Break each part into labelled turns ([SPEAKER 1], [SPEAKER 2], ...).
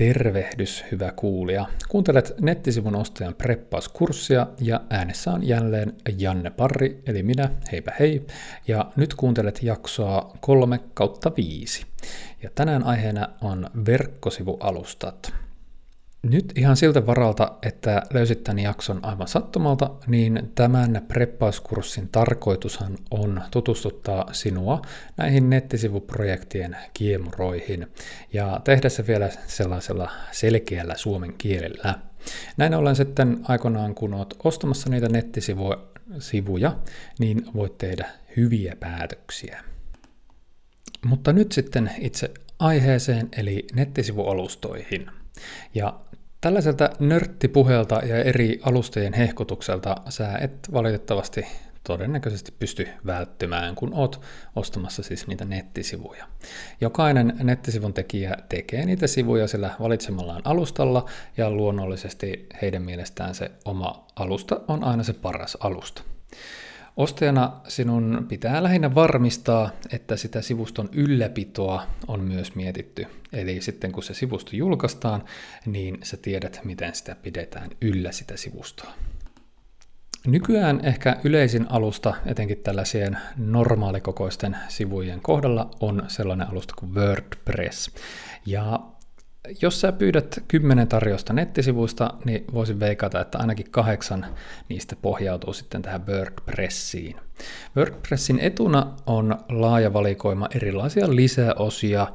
[SPEAKER 1] Tervehdys, hyvä kuulija. Kuuntelet nettisivun ostajan preppauskurssia ja äänessä on jälleen Janne Parri, eli minä, heipä hei. Ja nyt kuuntelet jaksoa 3 kautta 5. Ja tänään aiheena on verkkosivualustat. Nyt ihan siltä varalta, että löysit tämän jakson aivan sattumalta, niin tämän preppauskurssin tarkoitushan on tutustuttaa sinua näihin nettisivuprojektien kiemuroihin ja tehdä se vielä sellaisella selkeällä suomen kielellä. Näin ollen sitten aikoinaan, kun olet ostamassa niitä nettisivuja, niin voit tehdä hyviä päätöksiä. Mutta nyt sitten itse aiheeseen, eli nettisivualustoihin. Ja Tällaiselta nörttipuheelta ja eri alustajien hehkutukselta sä et valitettavasti todennäköisesti pysty välttymään, kun oot ostamassa siis niitä nettisivuja. Jokainen nettisivun tekijä tekee niitä sivuja sillä valitsemallaan alustalla, ja luonnollisesti heidän mielestään se oma alusta on aina se paras alusta. Ostajana sinun pitää lähinnä varmistaa, että sitä sivuston ylläpitoa on myös mietitty. Eli sitten kun se sivusto julkaistaan, niin sä tiedät, miten sitä pidetään yllä sitä sivustoa. Nykyään ehkä yleisin alusta, etenkin tällaisien normaalikokoisten sivujen kohdalla, on sellainen alusta kuin WordPress. Ja jos sä pyydät kymmenen tarjosta nettisivuista, niin voisin veikata, että ainakin kahdeksan niistä pohjautuu sitten tähän WordPressiin. WordPressin etuna on laaja valikoima erilaisia lisäosia,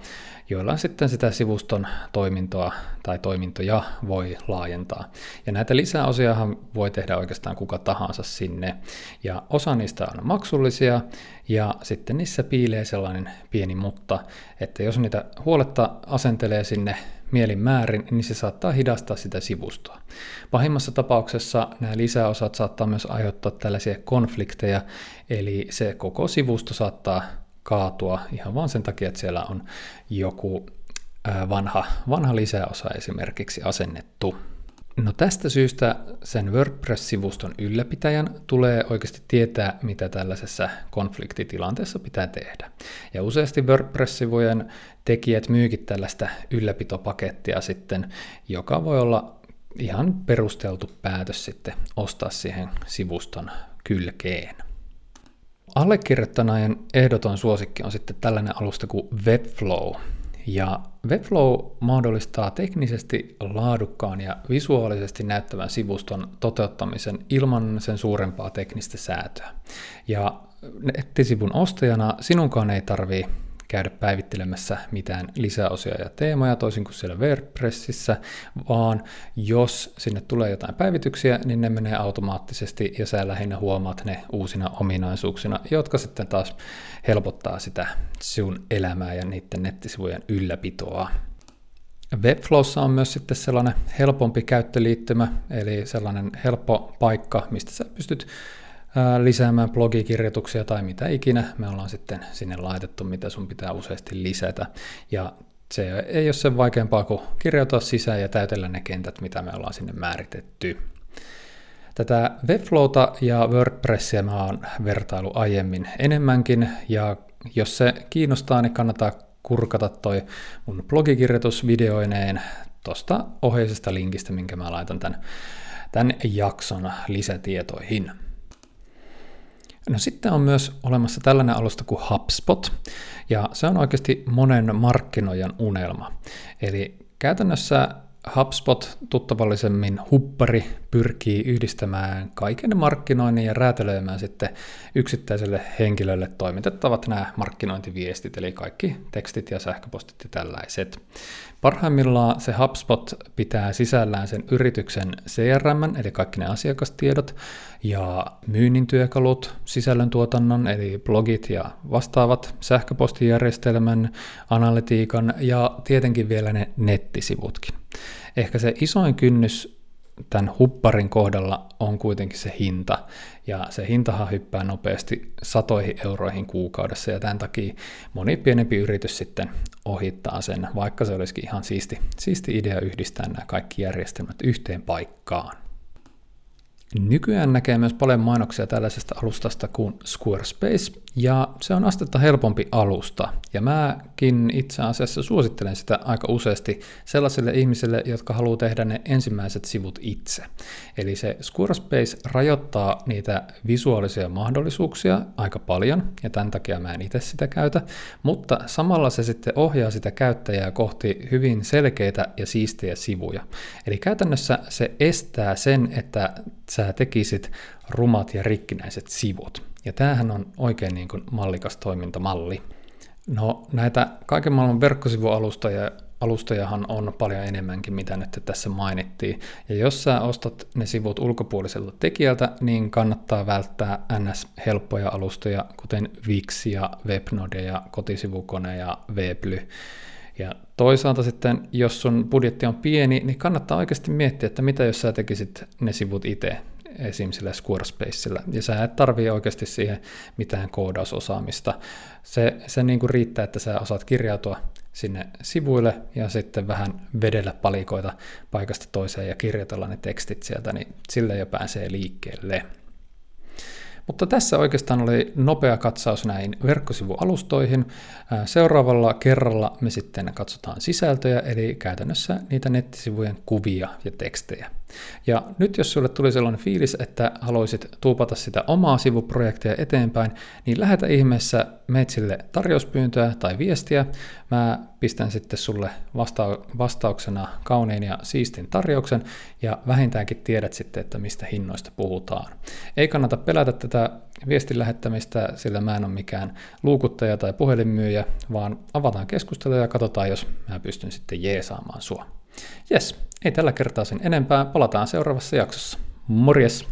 [SPEAKER 1] joilla sitten sitä sivuston toimintoa tai toimintoja voi laajentaa. Ja näitä lisäosiahan voi tehdä oikeastaan kuka tahansa sinne. Ja osa niistä on maksullisia ja sitten niissä piilee sellainen pieni mutta, että jos niitä huoletta asentelee sinne mielin määrin, niin se saattaa hidastaa sitä sivustoa. Pahimmassa tapauksessa nämä lisäosat saattaa myös aiheuttaa tällaisia konflikteja, eli se koko sivusto saattaa kaatua ihan vain sen takia, että siellä on joku vanha, vanha lisäosa esimerkiksi asennettu. No tästä syystä sen WordPress-sivuston ylläpitäjän tulee oikeasti tietää, mitä tällaisessa konfliktitilanteessa pitää tehdä. Ja useasti WordPress-sivujen tekijät myykin tällaista ylläpitopakettia sitten, joka voi olla ihan perusteltu päätös sitten ostaa siihen sivuston kylkeen. Allekirjoittanajan ehdoton suosikki on sitten tällainen alusta kuin Webflow. Ja Webflow mahdollistaa teknisesti laadukkaan ja visuaalisesti näyttävän sivuston toteuttamisen ilman sen suurempaa teknistä säätöä. Ja nettisivun ostajana sinunkaan ei tarvitse käydä päivittelemässä mitään lisäosia ja teemoja toisin kuin siellä WordPressissä, vaan jos sinne tulee jotain päivityksiä, niin ne menee automaattisesti ja sä lähinnä huomaat ne uusina ominaisuuksina, jotka sitten taas helpottaa sitä sun elämää ja niiden nettisivujen ylläpitoa. Webflowssa on myös sitten sellainen helpompi käyttöliittymä, eli sellainen helppo paikka, mistä sä pystyt lisäämään blogikirjoituksia tai mitä ikinä me ollaan sitten sinne laitettu, mitä sun pitää useasti lisätä. Ja se ei ole sen vaikeampaa kuin kirjoittaa sisään ja täytellä ne kentät, mitä me ollaan sinne määritetty. Tätä Webflowta ja WordPressia mä oon vertailu aiemmin enemmänkin, ja jos se kiinnostaa, niin kannattaa kurkata toi mun blogikirjoitus videoineen tosta oheisesta linkistä, minkä mä laitan tämän, tämän jakson lisätietoihin. No sitten on myös olemassa tällainen alusta kuin HubSpot, ja se on oikeasti monen markkinoijan unelma. Eli käytännössä HubSpot, tuttavallisemmin huppari, pyrkii yhdistämään kaiken markkinoinnin ja räätälöimään sitten yksittäiselle henkilölle toimitettavat nämä markkinointiviestit, eli kaikki tekstit ja sähköpostit ja tällaiset. Parhaimmillaan se HubSpot pitää sisällään sen yrityksen CRM, eli kaikki ne asiakastiedot, ja myynnin työkalut, sisällöntuotannon, eli blogit ja vastaavat, sähköpostijärjestelmän, analytiikan ja tietenkin vielä ne nettisivutkin. Ehkä se isoin kynnys tämän hupparin kohdalla on kuitenkin se hinta, ja se hintahan hyppää nopeasti satoihin euroihin kuukaudessa, ja tämän takia moni pienempi yritys sitten ohittaa sen, vaikka se olisikin ihan siisti, siisti idea yhdistää nämä kaikki järjestelmät yhteen paikkaan. Nykyään näkee myös paljon mainoksia tällaisesta alustasta kuin Squarespace, Ja se on astetta helpompi alusta, ja mäkin itse asiassa suosittelen sitä aika useasti sellaisille ihmisille, jotka haluaa tehdä ne ensimmäiset sivut itse. Eli se Squarespace rajoittaa niitä visuaalisia mahdollisuuksia aika paljon, ja tämän takia mä en itse sitä käytä, mutta samalla se sitten ohjaa sitä käyttäjää kohti hyvin selkeitä ja siistejä sivuja. Eli käytännössä se estää sen, että sä tekisit rumat ja rikkinäiset sivut. Ja tämähän on oikein niin kuin mallikas toimintamalli. No näitä kaiken maailman verkkosivualustoja alustojahan on paljon enemmänkin, mitä nyt tässä mainittiin. Ja jos sä ostat ne sivut ulkopuoliselta tekijältä, niin kannattaa välttää NS-helppoja alustoja, kuten Wix ja Webnode ja kotisivukone ja Webly. Ja toisaalta sitten, jos sun budjetti on pieni, niin kannattaa oikeasti miettiä, että mitä jos sä tekisit ne sivut itse esim. sillä Squarespacella, ja sä et tarvii oikeasti siihen mitään koodausosaamista. Se, se niin kuin riittää, että sä osaat kirjautua sinne sivuille ja sitten vähän vedellä palikoita paikasta toiseen ja kirjoitella ne tekstit sieltä, niin sille jo pääsee liikkeelle. Mutta tässä oikeastaan oli nopea katsaus näihin verkkosivualustoihin. Seuraavalla kerralla me sitten katsotaan sisältöjä, eli käytännössä niitä nettisivujen kuvia ja tekstejä. Ja nyt jos sulle tuli sellainen fiilis, että haluaisit tuupata sitä omaa sivuprojektia eteenpäin, niin lähetä ihmeessä meitsille tarjouspyyntöä tai viestiä. Mä pistän sitten sulle vasta- vastauksena kauniin ja siistin tarjouksen ja vähintäänkin tiedät sitten, että mistä hinnoista puhutaan. Ei kannata pelätä tätä viestin lähettämistä, sillä mä en ole mikään luukuttaja tai puhelinmyyjä, vaan avataan keskustelua ja katsotaan, jos mä pystyn sitten jeesaamaan sua. Jes, ei tällä kertaa sen enempää, palataan seuraavassa jaksossa. Morjes!